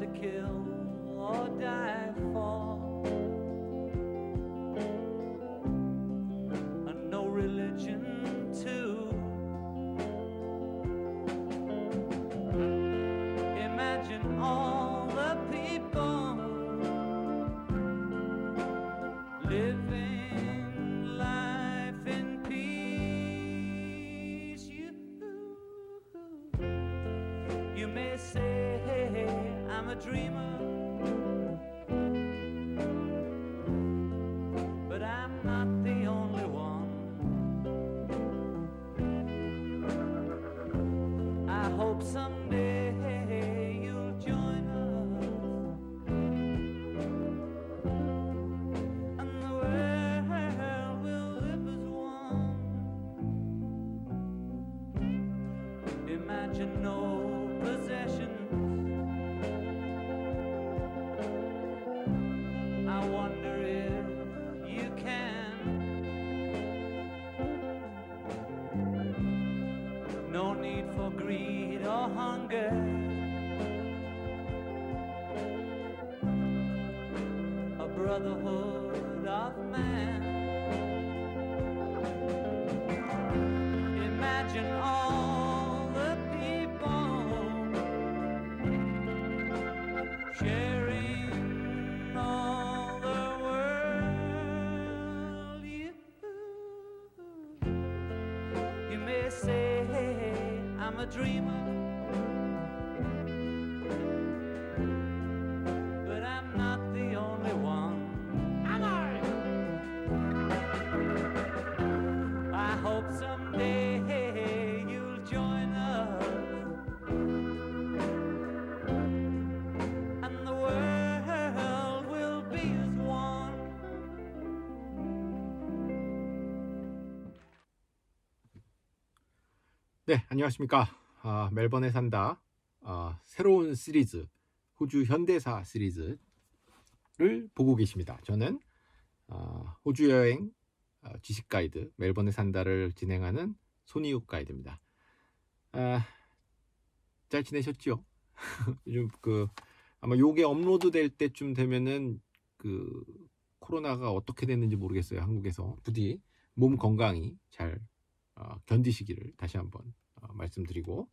to kill dreamer, I'm a dreamer, 네, 안녕하십니까. 아, 멜번에 산다. 아, 새로운 시리즈, 호주 현대사 시리즈를 보고 계십니다. 저는 아, 호주 여행 아, 지식 가이드, 멜번에 산다를 진행하는 손이욱 가이드입니다. 아, 잘 지내셨죠? 요즘 그 아마 요게 업로드 될 때쯤 되면은 그 코로나가 어떻게 됐는지 모르겠어요. 한국에서 부디 몸 건강히 잘 어, 견디시기를 다시 한번 어, 말씀드리고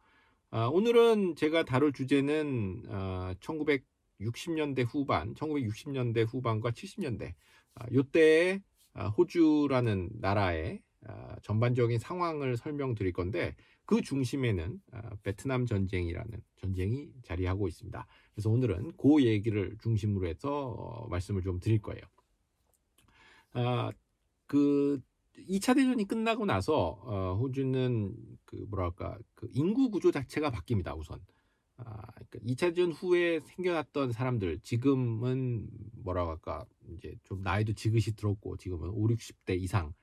아, 오늘은 제가 다룰 주제는 어, 1960년대 후반, 1960년대 후반과 70년대 아, 요때의 아, 호주라는 나라의 아, 전반적인 상황을 설명드릴 건데 그 중심에는 아, 베트남 전쟁이라는 전쟁이 자리하고 있습니다. 그래서 오늘은 그 얘기를 중심으로 해서 어, 말씀을 좀 드릴 거예요. 아, 그 2차 대전이 끝나고 나서 어, 호주는 그 뭐랄까 그 인구 구조 자체가 바뀝니다. 우선 아, 그러니까 2차 대전 후에 생겨났던 사람들 지금은 뭐라고 할까 이제 좀 나이도 지긋이 들었고 지금은 5, 60대 이상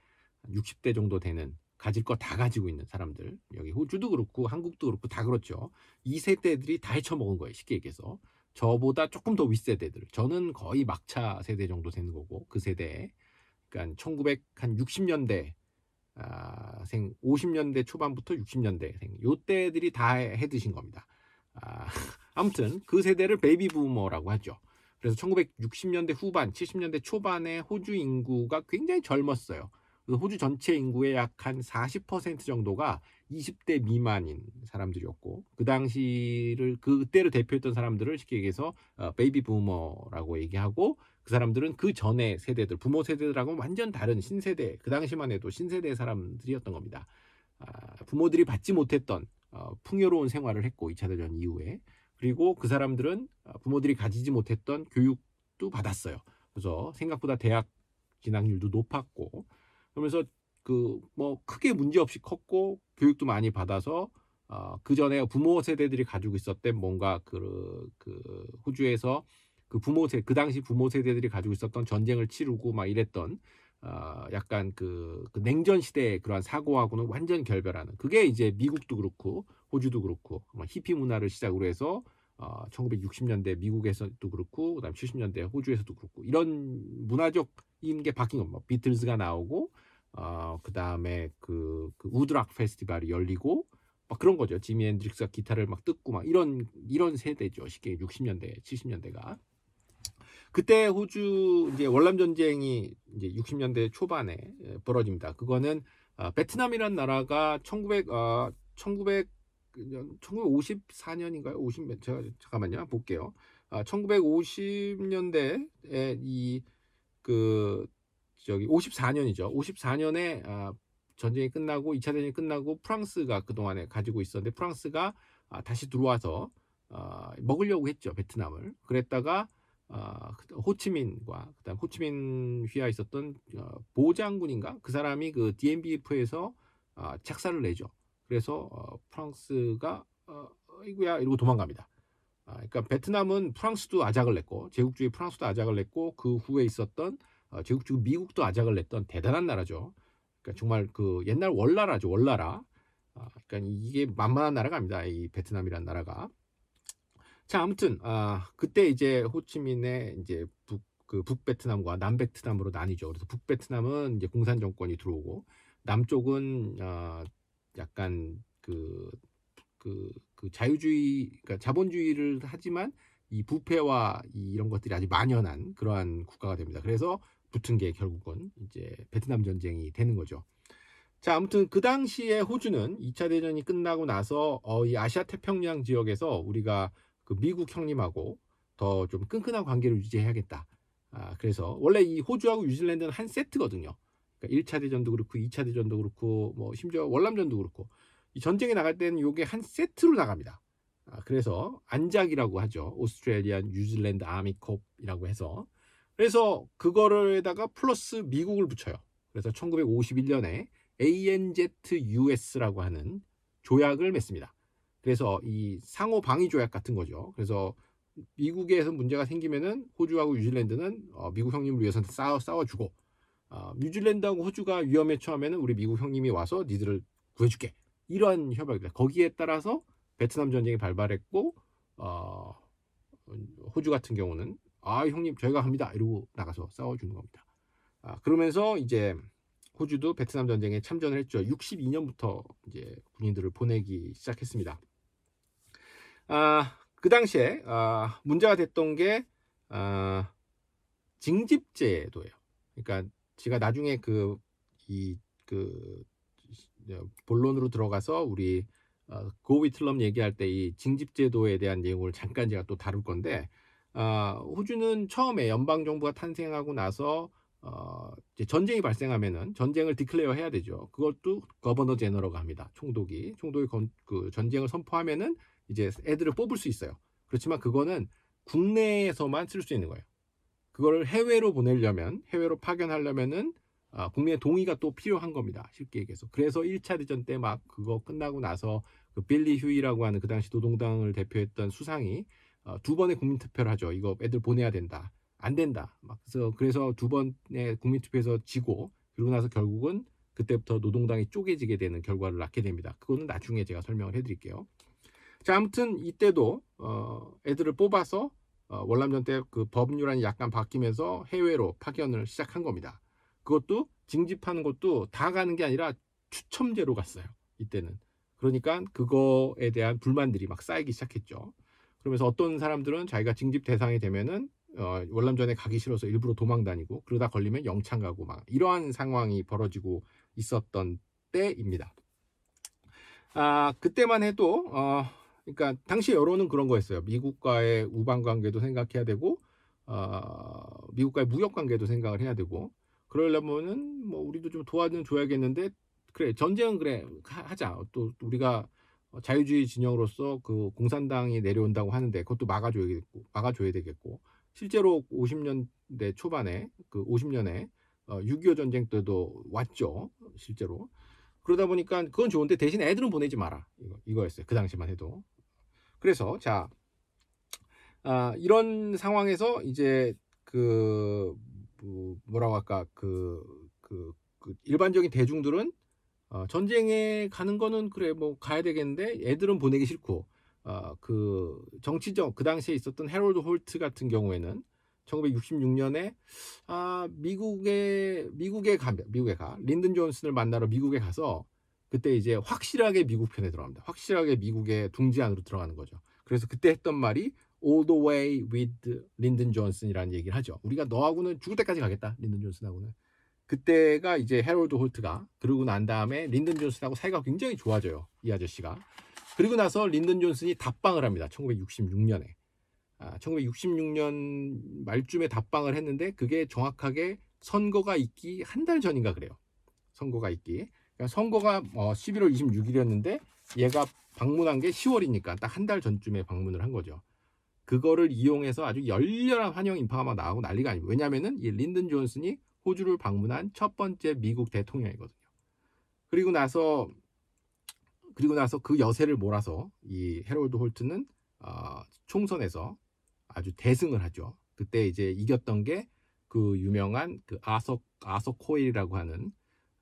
60대 정도 되는 가질 거 다 가지고 있는 사람들 여기 호주도 그렇고 한국도 그렇고 다 그렇죠. 이 세대들이 다 헤쳐먹은 거예요. 쉽게 얘기해서 저보다 조금 더 윗세대들 저는 거의 막차 세대 정도 되는 거고 그 세대에 그러니까 1960년대 아, 생 50년대 초반부터 60년대 생 요때들이 다 해 드신 겁니다. 아, 아무튼 그 세대를 베이비 부머라고 하죠. 그래서 1960년대 후반, 70년대 초반에 호주 인구가 굉장히 젊었어요. 호주 전체 인구의 약 한 40% 정도가 20대 미만인 사람들이었고 그 당시를 그때를 대표했던 사람들을 쉽게 얘기해서 어, 베이비 부머라고 얘기하고 그 사람들은 그 전에 세대들 부모 세대들하고는 완전 다른 신세대 그 당시만 해도 신세대 사람들이었던 겁니다. 아, 부모들이 받지 못했던 어, 풍요로운 생활을 했고 2차 대전 이후에 그리고 그 사람들은 어, 부모들이 가지지 못했던 교육도 받았어요. 그래서 생각보다 대학 진학률도 높았고 그러면서 그 뭐 크게 문제 없이 컸고 교육도 많이 받아서 어, 그 전에 부모 세대들이 가지고 있었던 뭔가 그, 그 호주에서 그 부모 세, 그 당시 부모 세대들이 가지고 있었던 전쟁을 치르고 막 이랬던 어, 약간 그, 그 냉전 시대의 그러한 사고하고는 완전 결별하는 그게 이제 미국도 그렇고 호주도 그렇고 뭐 히피 문화를 시작으로 해서 어, 1960년대 미국에서도 그렇고 그다음 70년대 호주에서도 그렇고 이런 문화적 인 게 바뀐 겁니다. 비틀즈가 나오고 어, 그다음에 그, 그 우드스탁 페스티벌이 열리고 막 그런 거죠. 지미 헨드릭스가 기타를 막 뜯고 막 이런 이런 세대죠. 쉽게 60년대, 70년대가. 그때 호주 이제 월남 전쟁이 이제 60년대 초반에 예, 벌어집니다. 그거는 어, 베트남이란 나라가 1900 어, 1900 1954년인가요? 50 제가 잠깐만요. 볼게요. 아, 1950년대에 이그 저기 54년이죠. 54년에 아, 전쟁이 끝나고 2차 대전이 끝나고 프랑스가 그동안에 가지고 있었는데 프랑스가 아, 다시 들어와서 아, 먹으려고 했죠. 베트남을. 그랬다가 아, 호치민과 그다음 호치민 휘하 있었던 어, 보 장군인가 그 사람이 그 DMBF에서 아, 착사를 내죠. 그래서 어, 프랑스가 어, 이구야 이러고 도망갑니다. 아, 그러니까 베트남은 프랑스도 아작을 냈고 제국주의 프랑스도 아작을 냈고 그 후에 있었던 어, 제국주의 미국도 아작을 냈던 대단한 나라죠. 그러니까 정말 그 옛날 월나라죠 월나라. 아, 그러니까 이게 만만한 나라가 아닙니다. 이 베트남이란 나라가. 자 아무튼 아 그때 이제 호치민의 이제 북 그 북베트남과 남베트남으로 나뉘죠. 그래서 북베트남은 이제 공산 정권이 들어오고 남쪽은 어, 약간 그, 그, 그 자유주의, 그러니까 자본주의를 하지만 이 부패와 이 이런 것들이 아주 만연한 그러한 국가가 됩니다. 그래서 붙은 게 결국은 이제 베트남 전쟁이 되는 거죠. 자, 아무튼 그 당시에 호주는 2차 대전이 끝나고 나서 어, 이 아시아 태평양 지역에서 우리가 그 미국 형님하고 더 좀 끈끈한 관계를 유지해야겠다. 아, 그래서 원래 이 호주하고 뉴질랜드는 한 세트거든요. 그러니까 1차 대전도 그렇고 2차 대전도 그렇고 뭐 심지어 월남전도 그렇고 이 전쟁에 나갈 때는 이게 한 세트로 나갑니다. 아, 그래서 ANZAC이라고 하죠. Australian New Zealand Army Corp이라고 해서 그래서 그거를에다가 플러스 미국을 붙여요. 그래서 1951년에 ANZUS라고 하는 조약을 맺습니다. 그래서 이 상호 방위 조약 같은 거죠. 그래서 미국에서 문제가 생기면은 호주하고 뉴질랜드는 어, 미국 형님을 위해서 싸워 싸워주고 어, 뉴질랜드하고 호주가 위험에 처하면은 우리 미국 형님이 와서 니들을 구해줄게. 이러한 협약이다. 거기에 따라서 베트남 전쟁이 발발했고 어, 호주 같은 경우는 아 형님 저희가 합니다. 이러고 나가서 싸워주는 겁니다. 아, 그러면서 이제 호주도 베트남 전쟁에 참전을 했죠. 62년부터 이제 군인들을 보내기 시작했습니다. 아, 그 당시에 아, 문제가 됐던 게 아, 징집제도예요. 그러니까 제가 나중에 그 이그 본론으로 들어가서 우리 어, 고위틀럼 얘기할 때 이 징집제도에 대한 내용을 잠깐 제가 또 다룰 건데 어, 호주는 처음에 연방 정부가 탄생하고 나서 어, 전쟁이 발생하면은 전쟁을 디클레어 해야 되죠. 그것도 거버너 제너럴가 합니다. 총독이 총독이 건, 그 전쟁을 선포하면은 이제 애들을 뽑을 수 있어요. 그렇지만 그거는 국내에서만 쓸 수 있는 거예요. 그걸 해외로 보내려면 해외로 파견하려면은 아, 국민의 동의가 또 필요한 겁니다. 쉽게 얘기해서. 그래서 1차 대전 때 막 그거 끝나고 나서 그 빌리 휴이라고 하는 그 당시 노동당을 대표했던 수상이 어, 두 번의 국민 투표를 하죠. 이거 애들 보내야 된다. 안 된다. 막 그래서 그래서 두 번의 국민 투표에서 지고 그러고 나서 결국은 그때부터 노동당이 쪼개지게 되는 결과를 낳게 됩니다. 그거는 나중에 제가 설명을 해드릴게요. 자, 아무튼 이때도 어, 애들을 뽑아서 어, 월남전 때 그 법률안이 약간 바뀌면서 해외로 파견을 시작한 겁니다. 그것도 징집하는 것도 다 가는 게 아니라 추첨제로 갔어요. 이때는. 그러니까 그거에 대한 불만들이 막 쌓이기 시작했죠. 그러면서 어떤 사람들은 자기가 징집 대상이 되면은 어, 월남전에 가기 싫어서 일부러 도망 다니고 그러다 걸리면 영창 가고 막 이러한 상황이 벌어지고 있었던 때입니다. 아 그때만 해도 어, 그러니까 당시 여론은 그런 거였어요. 미국과의 우방 관계도 생각해야 되고 어, 미국과의 무역 관계도 생각을 해야 되고 그러려면은 뭐 우리도 좀 도와는 줘야겠는데 그래 전쟁은 그래 하자 또 우리가 자유주의 진영으로서 그 공산당이 내려온다고 하는데 그것도 막아줘야겠고 막아줘야 되겠고 실제로 50년대 초반에 그 50년에 어, 6.25 전쟁 때도 왔죠 실제로. 그러다 보니까 그건 좋은데 대신 애들은 보내지 마라. 이거 이거였어요. 그 당시만 해도. 그래서 자 아, 이런 상황에서 이제 그 뭐, 뭐라고 할까? 그, 그, 그 일반적인 대중들은 어, 전쟁에 가는 거는 그래 뭐 가야 되겠는데 애들은 보내기 싫고 어, 그 정치적 그 당시에 있었던 헤롤드 홀트 같은 경우에는 1966년에 아 미국에 미국에 가 미국에 가 린든 존슨을 만나러 미국에 가서 그때 이제 확실하게 미국 편에 들어갑니다. 확실하게 미국의 둥지 안으로 들어가는 거죠. 그래서 그때 했던 말이 all the way with 린든 존슨이라는 얘기를 하죠. 우리가 너하고는 죽을 때까지 가겠다. 린든 존슨하고는. 그때가 이제 헤롤드 홀트가 그러고 난 다음에 린든 존슨하고 사이가 굉장히 좋아져요. 이 아저씨가. 그리고 나서 린든 존슨이 답방을 합니다. 1966년에. 아, 1966년 말쯤에 답방을 했는데 그게 정확하게 선거가 있기 한 달 전인가 그래요. 선거가 있기. 그러니까 선거가 어, 11월 26일이었는데 얘가 방문한 게 10월이니까 딱 한 달 전쯤에 방문을 한 거죠. 그거를 이용해서 아주 열렬한 환영 인파가 막 나오고 난리가 아니고 왜냐하면은 이 린든 존슨이 호주를 방문한 첫 번째 미국 대통령이거든요. 그리고 나서 그리고 나서 그 여세를 몰아서 이 헤롤드 홀트는 어, 총선에서 아주 대승을 하죠. 그때 이제 이겼던 게 그 유명한 그 아서 아서 코웰이라고 하는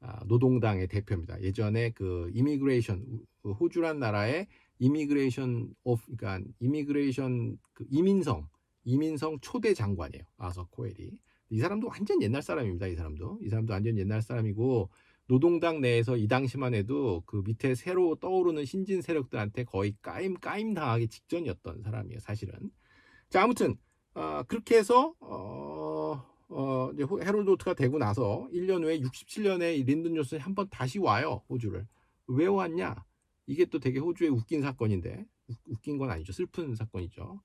아, 노동당의 대표입니다. 예전에 그 immigration 호주란 나라의 immigration of 그러니까 immigration 그 이민성 이민성 초대 장관이에요. 아서 코웰이. 이 사람도 완전 옛날 사람입니다. 이 사람도. 이 사람도 완전 옛날 사람이고 노동당 내에서 이 당시만 해도 그 밑에 새로 떠오르는 신진 세력들한테 거의 까임 까임 당하기 직전이었던 사람이에요. 사실은. 자 아무튼 어, 그렇게 해서 어, 어, 이제 헤롤드 홀트가 되고 나서 1년 후에 67년에 린든 존슨이 한번 다시 와요 호주를 왜 왔냐 이게 또 되게 호주의 웃긴 사건인데 웃긴 건 아니죠 슬픈 사건이죠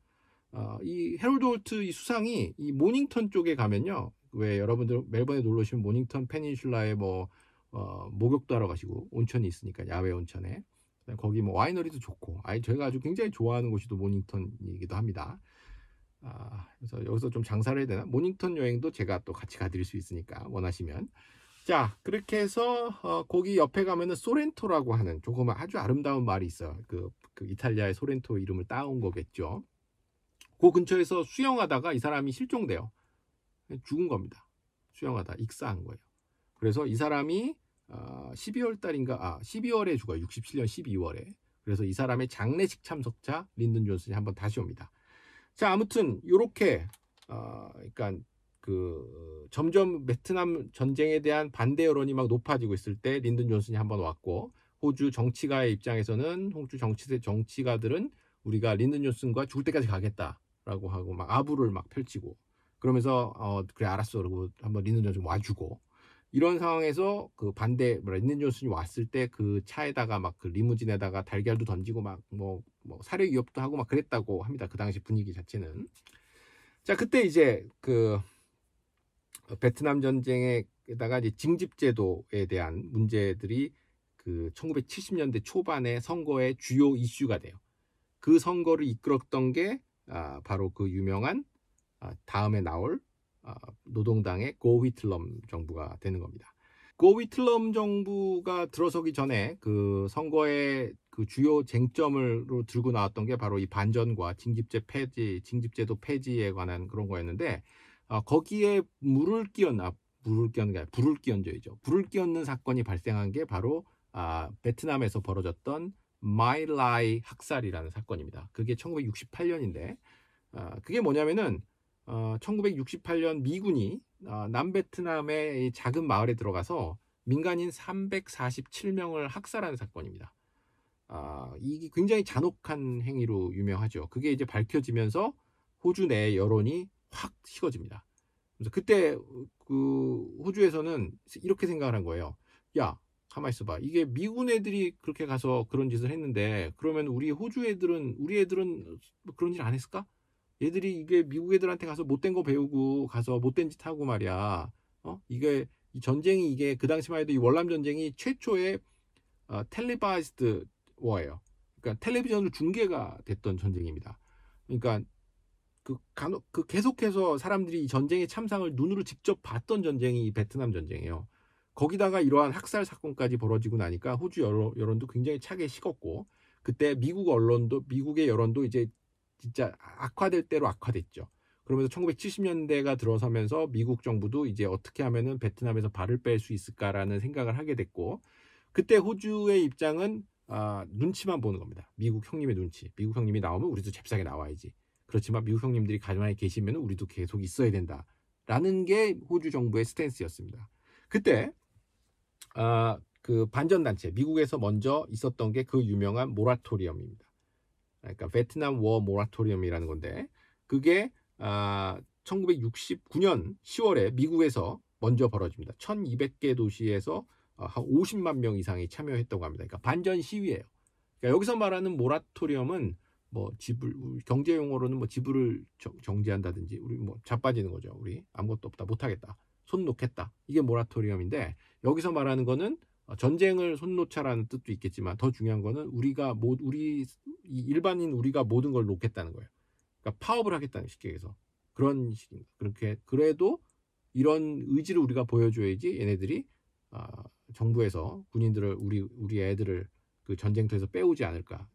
어, 이 헤롤드 홀트 이 수상이 이 모닝턴 쪽에 가면요 왜 여러분들 멜번에 놀러 오시면 모닝턴 페닌슐라에 뭐 어, 목욕도 하러 가시고 온천이 있으니까 야외 온천에 거기 뭐 와이너리도 좋고 아니 저희가 아주 굉장히 좋아하는 곳이 또 모닝턴이기도 합니다 아, 그래서 여기서 좀 장사를 해야 되나? 모닝턴 여행도 제가 또 같이 가드릴 수 있으니까 원하시면. 자, 그렇게 해서 어, 거기 옆에 가면은 소렌토라고 하는 조금 아주 아름다운 말이 있어요. 그, 그 이탈리아의 소렌토 이름을 따온 거겠죠. 그 근처에서 수영하다가 이 사람이 실종돼요. 죽은 겁니다. 수영하다 익사한 거예요. 그래서 이 사람이 어, 12월 달인가 아 12월에 죽어요. 67년 12월에. 그래서 이 사람의 장례식 참석자 린든 존슨이 한번 다시 옵니다. 자, 아무튼 요렇게 어, 그러니까 그 점점 베트남 전쟁에 대한 반대 여론이 막 높아지고 있을 때 린든 존슨이 한번 왔고 호주 정치가의 입장에서는 호주 정치대 정치가들은 우리가 린든 존슨과 죽을 때까지 가겠다 라고 하고 막 아부를 막 펼치고 그러면서 어 그래 알았어 그러고 한번 린든 존슨 와주고 이런 상황에서 그 반대 뭐라 린든 존슨이 왔을 때 그 차에다가 막 그 리무진에다가 달걀도 던지고 막뭐 뭐 살해 위협도 하고 막 그랬다고 합니다. 그 당시 분위기 자체는. 자, 그때 이제 그 베트남 전쟁에다가 이제 징집제도에 대한 문제들이 그 1970년대 초반에 선거의 주요 이슈가 돼요. 그 선거를 이끌었던 게 아, 바로 그 유명한 아, 다음에 나올 아, 노동당의 고휘틀럼 정부가 되는 겁니다. 고휘틀럼 정부가 들어서기 전에 그 선거에 그 주요 쟁점으로 들고 나왔던 게 바로 이 반전과 징집제 폐지, 징집제도 폐지에 관한 그런 거였는데 어, 거기에 물을 끼얹, 아, 물을 끼얹는 게 아니라 불을 끼얹어야죠. 불을 끼얹는 사건이 발생한 게 바로 아, 베트남에서 벌어졌던 마일라이 학살이라는 사건입니다. 그게 1968년인데 아, 그게 뭐냐면은 어, 1968년 미군이 어, 남베트남의 작은 마을에 들어가서 민간인 347명을 학살한 사건입니다. 아, 이게 굉장히 잔혹한 행위로 유명하죠. 그게 이제 밝혀지면서 호주 내 여론이 확 식어집니다. 그래서 그때 그 호주에서는 이렇게 생각을 한 거예요. 야, 가만 있어봐. 이게 미군 애들이 그렇게 가서 그런 짓을 했는데 그러면 우리 호주 애들은 우리 애들은 뭐 그런 일안 했을까? 얘들이 이게 미국 애들한테 가서 못된 거 배우고 가서 못된 짓 하고 말이야. 어? 이게 이 전쟁이 이게 그 당시만 해도 이 월남 전쟁이 최초의 어, 텔레바이스드 워예요. 그러니까 텔레비전으로 중계가 됐던 전쟁입니다. 그러니까 그 간혹 그 계속해서 사람들이 이 전쟁의 참상을 눈으로 직접 봤던 전쟁이 이 베트남 전쟁이에요. 거기다가 이러한 학살 사건까지 벌어지고 나니까 호주 여론, 여론 도 굉장히 차게 식었고 그때 미국 언론도 미국의 여론도 이제 진짜 악화될 대로 악화됐죠. 그러면서 1970년대가 들어서면서 미국 정부도 이제 어떻게 하면은 베트남에서 발을 뺄 수 있을까라는 생각을 하게 됐고 그때 호주의 입장은 아, 눈치만 보는 겁니다. 미국 형님의 눈치. 미국 형님이 나오면 우리도 잽싸게 나와야지. 그렇지만 미국 형님들이 가만히 계시면 우리도 계속 있어야 된다. 라는 게 호주 정부의 스탠스였습니다. 그때 아, 그 반전 단체, 미국에서 먼저 있었던 게 그 유명한 모라토리엄입니다. 그러니까 베트남 워 모라토리엄이라는 건데 그게 아, 1969년 10월에 미국에서 먼저 벌어집니다. 1200개 도시에서 어, 한 50만 명 이상이 참여했다고 합니다. 그러니까 반전 시위예요. 그러니까 여기서 말하는 모라토리엄은 뭐 지불 경제 용어로는 뭐 지불을 정지한다든지 우리 뭐 자빠지는 거죠. 우리 아무것도 없다 못 하겠다. 손 놓겠다. 이게 모라토리엄인데 여기서 말하는 거는 전쟁을 손 놓자라는 뜻도 있겠지만 더 중요한 거는 우리가 모 우리 일반인 우리가 모든 걸 놓겠다는 거예요. 그러니까 파업을 하겠다는 쉽게 해서 그런 식입니다. 그렇게 그래도 이런 의지를 우리가 보여줘야지 얘네들이 아, 정부에서 군인들을 우리 우리 애들을 그 전쟁터에서 빼오지 않을까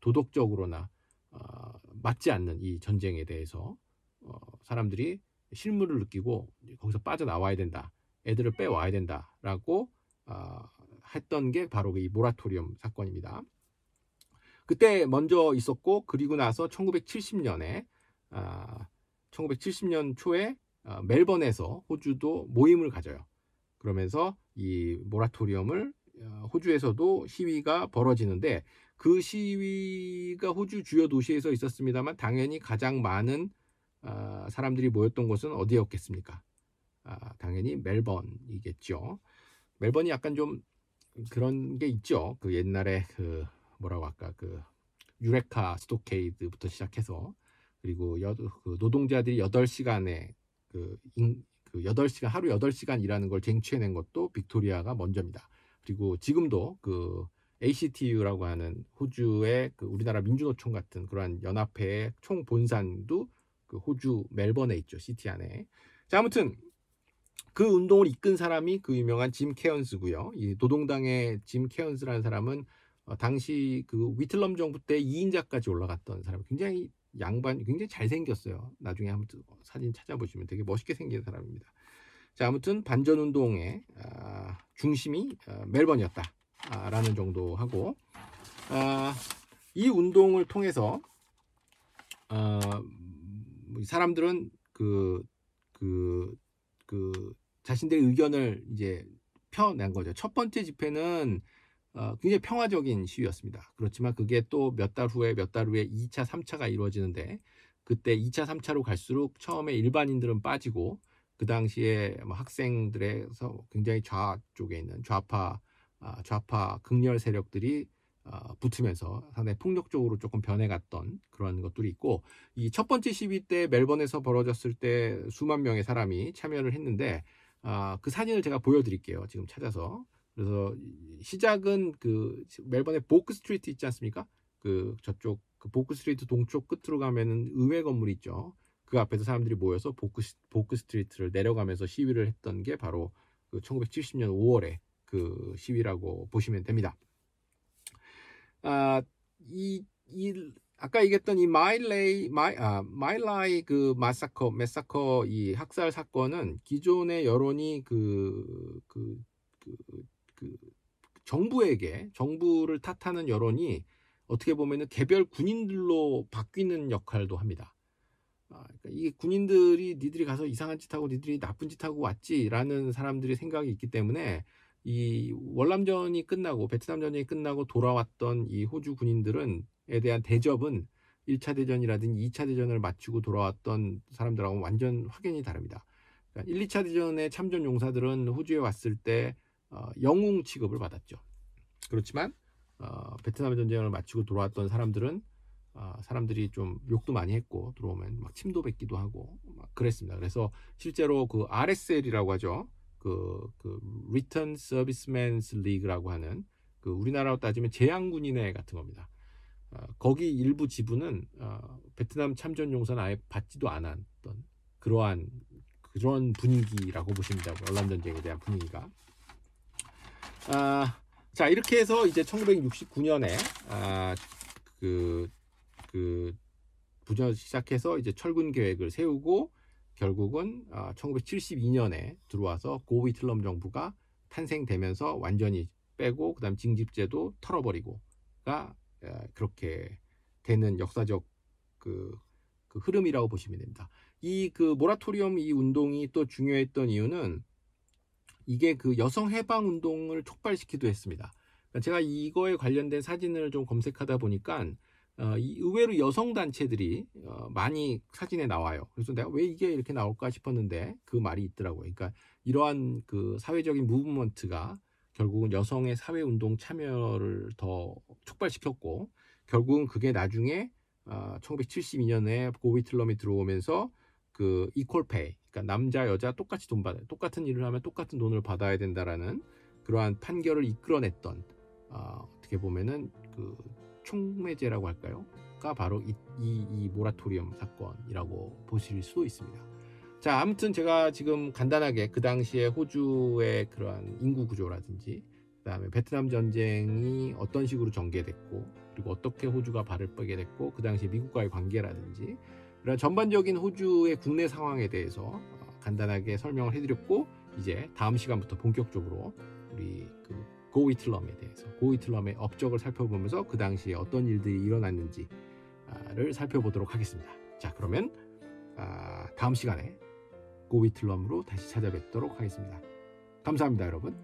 도덕적으로나 어, 맞지 않는 이 전쟁에 대해서 어, 사람들이 실무를 느끼고 거기서 빠져나와야 된다. 애들을 빼와야 된다라고 어, 했던 게 바로 이 모라토리엄 사건입니다. 그때 먼저 있었고 그리고 나서 1970년에 아, 1970년 초에 아, 멜번에서 호주도 모임을 가져요. 그러면서 이 모라토리엄을 어, 호주에서도 시위가 벌어지는데 그 시위가 호주 주요 도시에서 있었습니다만 당연히 가장 많은 아, 사람들이 모였던 곳은 어디였겠습니까? 아, 당연히 멜번이겠죠. 멜번이 약간 좀 그런 게 있죠. 그 옛날에 그 뭐라고 할까 그 유레카 stockade부터 시작해서 그리고 여, 그 노동자들이 8시간에 그, 인, 그 8시간 하루 8시간 일하는 걸 쟁취해낸 것도 빅토리아가 먼저입니다. 그리고 지금도 그 ACTU라고 하는 호주의 그 우리나라 민주노총 같은 그러한 연합회의 총 본산도 그 호주 멜번에 있죠 시티 안에. 자 아무튼 그 운동을 이끈 사람이 그 유명한 짐 케언스고요. 이 노동당의 짐 케언스라는 사람은 어, 당시 그 위틀럼 정부 때 2인자까지 올라갔던 사람. 굉장히 양반, 굉장히 잘생겼어요. 나중에 한번 사진 찾아보시면 되게 멋있게 생긴 사람입니다. 자, 아무튼 반전 운동의 아, 중심이 아, 멜번이었다라는 정도 하고 아, 이 운동을 통해서 어, 사람들은 그, 그, 그 자신들의 의견을 이제 펴낸 거죠. 첫 번째 집회는 어, 굉장히 평화적인 시위였습니다. 그렇지만 그게 또 몇 달 후에 몇 달 후에 2차, 3차가 이루어지는데 그때 2차, 3차로 갈수록 처음에 일반인들은 빠지고 그 당시에 뭐 학생들에서 굉장히 좌 쪽에 있는 좌파 아, 좌파 극렬 세력들이 어, 붙으면서 상당히 폭력적으로 조금 변해갔던 그런 것들이 있고 이 첫 번째 시위 때 멜번에서 벌어졌을 때 수만 명의 사람이 참여를 했는데 아, 그 사진을 제가 보여드릴게요. 지금 찾아서 그래서 시작은 그 멜번의 버크 스트리트 있지 않습니까? 그 저쪽 그 버크 스트리트 동쪽 끝으로 가면은 의회 건물 있죠. 그 앞에서 사람들이 모여서 버크, 버크 스트리트를 내려가면서 시위를 했던 게 바로 그 1970년 5월에 그 시위라고 보시면 됩니다. 아, 이, 이, 아까 얘기했던 이 마일레이, 마이, 아, 마일라이 그 massacre, massacre 이 학살 사건은 기존의 여론이 그, 그, 그, 그, 정부에게, 정부를 탓하는 여론이 어떻게 보면은 개별 군인들로 바뀌는 역할도 합니다. 아, 그러니까 이 군인들이 니들이 가서 이상한 짓 하고 니들이 나쁜 짓 하고 왔지라는 사람들의 생각이 있기 때문에 이 월남전이 끝나고 베트남 전쟁이 끝나고 돌아왔던 이 호주 군인들은에 대한 대접은 1차 대전이라든지 2차 대전을 마치고 돌아왔던 사람들하고 완전 확연히 다릅니다. 그러니까 1, 2차 대전의 참전 용사들은 호주에 왔을 때 어, 영웅 취급을 받았죠. 그렇지만 어, 베트남 전쟁을 마치고 돌아왔던 사람들은 어, 사람들이 좀 욕도 많이 했고 들어오면 막 침도 뱉기도 하고 막 그랬습니다. 그래서 실제로 그 RSL이라고 하죠. 그, 그 Return Servicemen's League라고 하는 그 우리나라로 따지면 재향군인회 같은 겁니다. 어, 거기 일부 지부는 어, 베트남 참전 용사는 아예 받지도 않았던 그러한 그런 분위기라고 보시면 되고 월남 전쟁에 대한 분위기가 아, 자 이렇게 해서 이제 1969년에 아, 그, 그 부전 시작해서 이제 철군 계획을 세우고 결국은 아, 1972년에 들어와서 고 위틀럼 정부가 탄생되면서 완전히 빼고 그다음 징집제도 털어버리고가 에, 그렇게 되는 역사적 그, 그 흐름이라고 보시면 됩니다. 이 그 모라토리엄 이 운동이 또 중요했던 이유는 이게 그 여성 해방 운동을 촉발시키기도 했습니다. 그러니까 제가 이거에 관련된 사진을 좀 검색하다 보니까 어, 이 의외로 여성 단체들이 어, 많이 사진에 나와요. 그래서 내가 왜 이게 이렇게 나올까 싶었는데 그 말이 있더라고요. 그러니까 이러한 그 사회적인 무브먼트가 결국은 여성의 사회 운동 참여를 더 촉발시켰고 결국은 그게 나중에 어, 1972년에 고위틀럼이 들어오면서 그 이퀄페이, 그러니까 남자 여자 똑같이 돈 받아, 똑같은 일을 하면 똑같은 돈을 받아야 된다라는 그러한 판결을 이끌어냈던 어, 어떻게 보면은 그 총매제라고 할까요?가 바로 이, 이, 이 모라토리엄 사건이라고 보실 수도 있습니다. 자, 아무튼 제가 지금 간단하게 그 당시에 호주의 그러한 인구 구조라든지 그다음에 베트남 전쟁이 어떤 식으로 전개됐고 그리고 어떻게 호주가 발을 빼게 됐고 그 당시 미국과의 관계라든지 이런 전반적인 호주의 국내 상황에 대해서 어, 간단하게 설명을 해드렸고 이제 다음 시간부터 본격적으로 우리 그 고위틀럼에 대해서 고위틀럼의 업적을 살펴보면서 그 당시에 어떤 일들이 일어났는지를 살펴보도록 하겠습니다. 자 그러면 아, 다음 시간에 고위틀럼으로 다시 찾아뵙도록 하겠습니다. 감사합니다 여러분.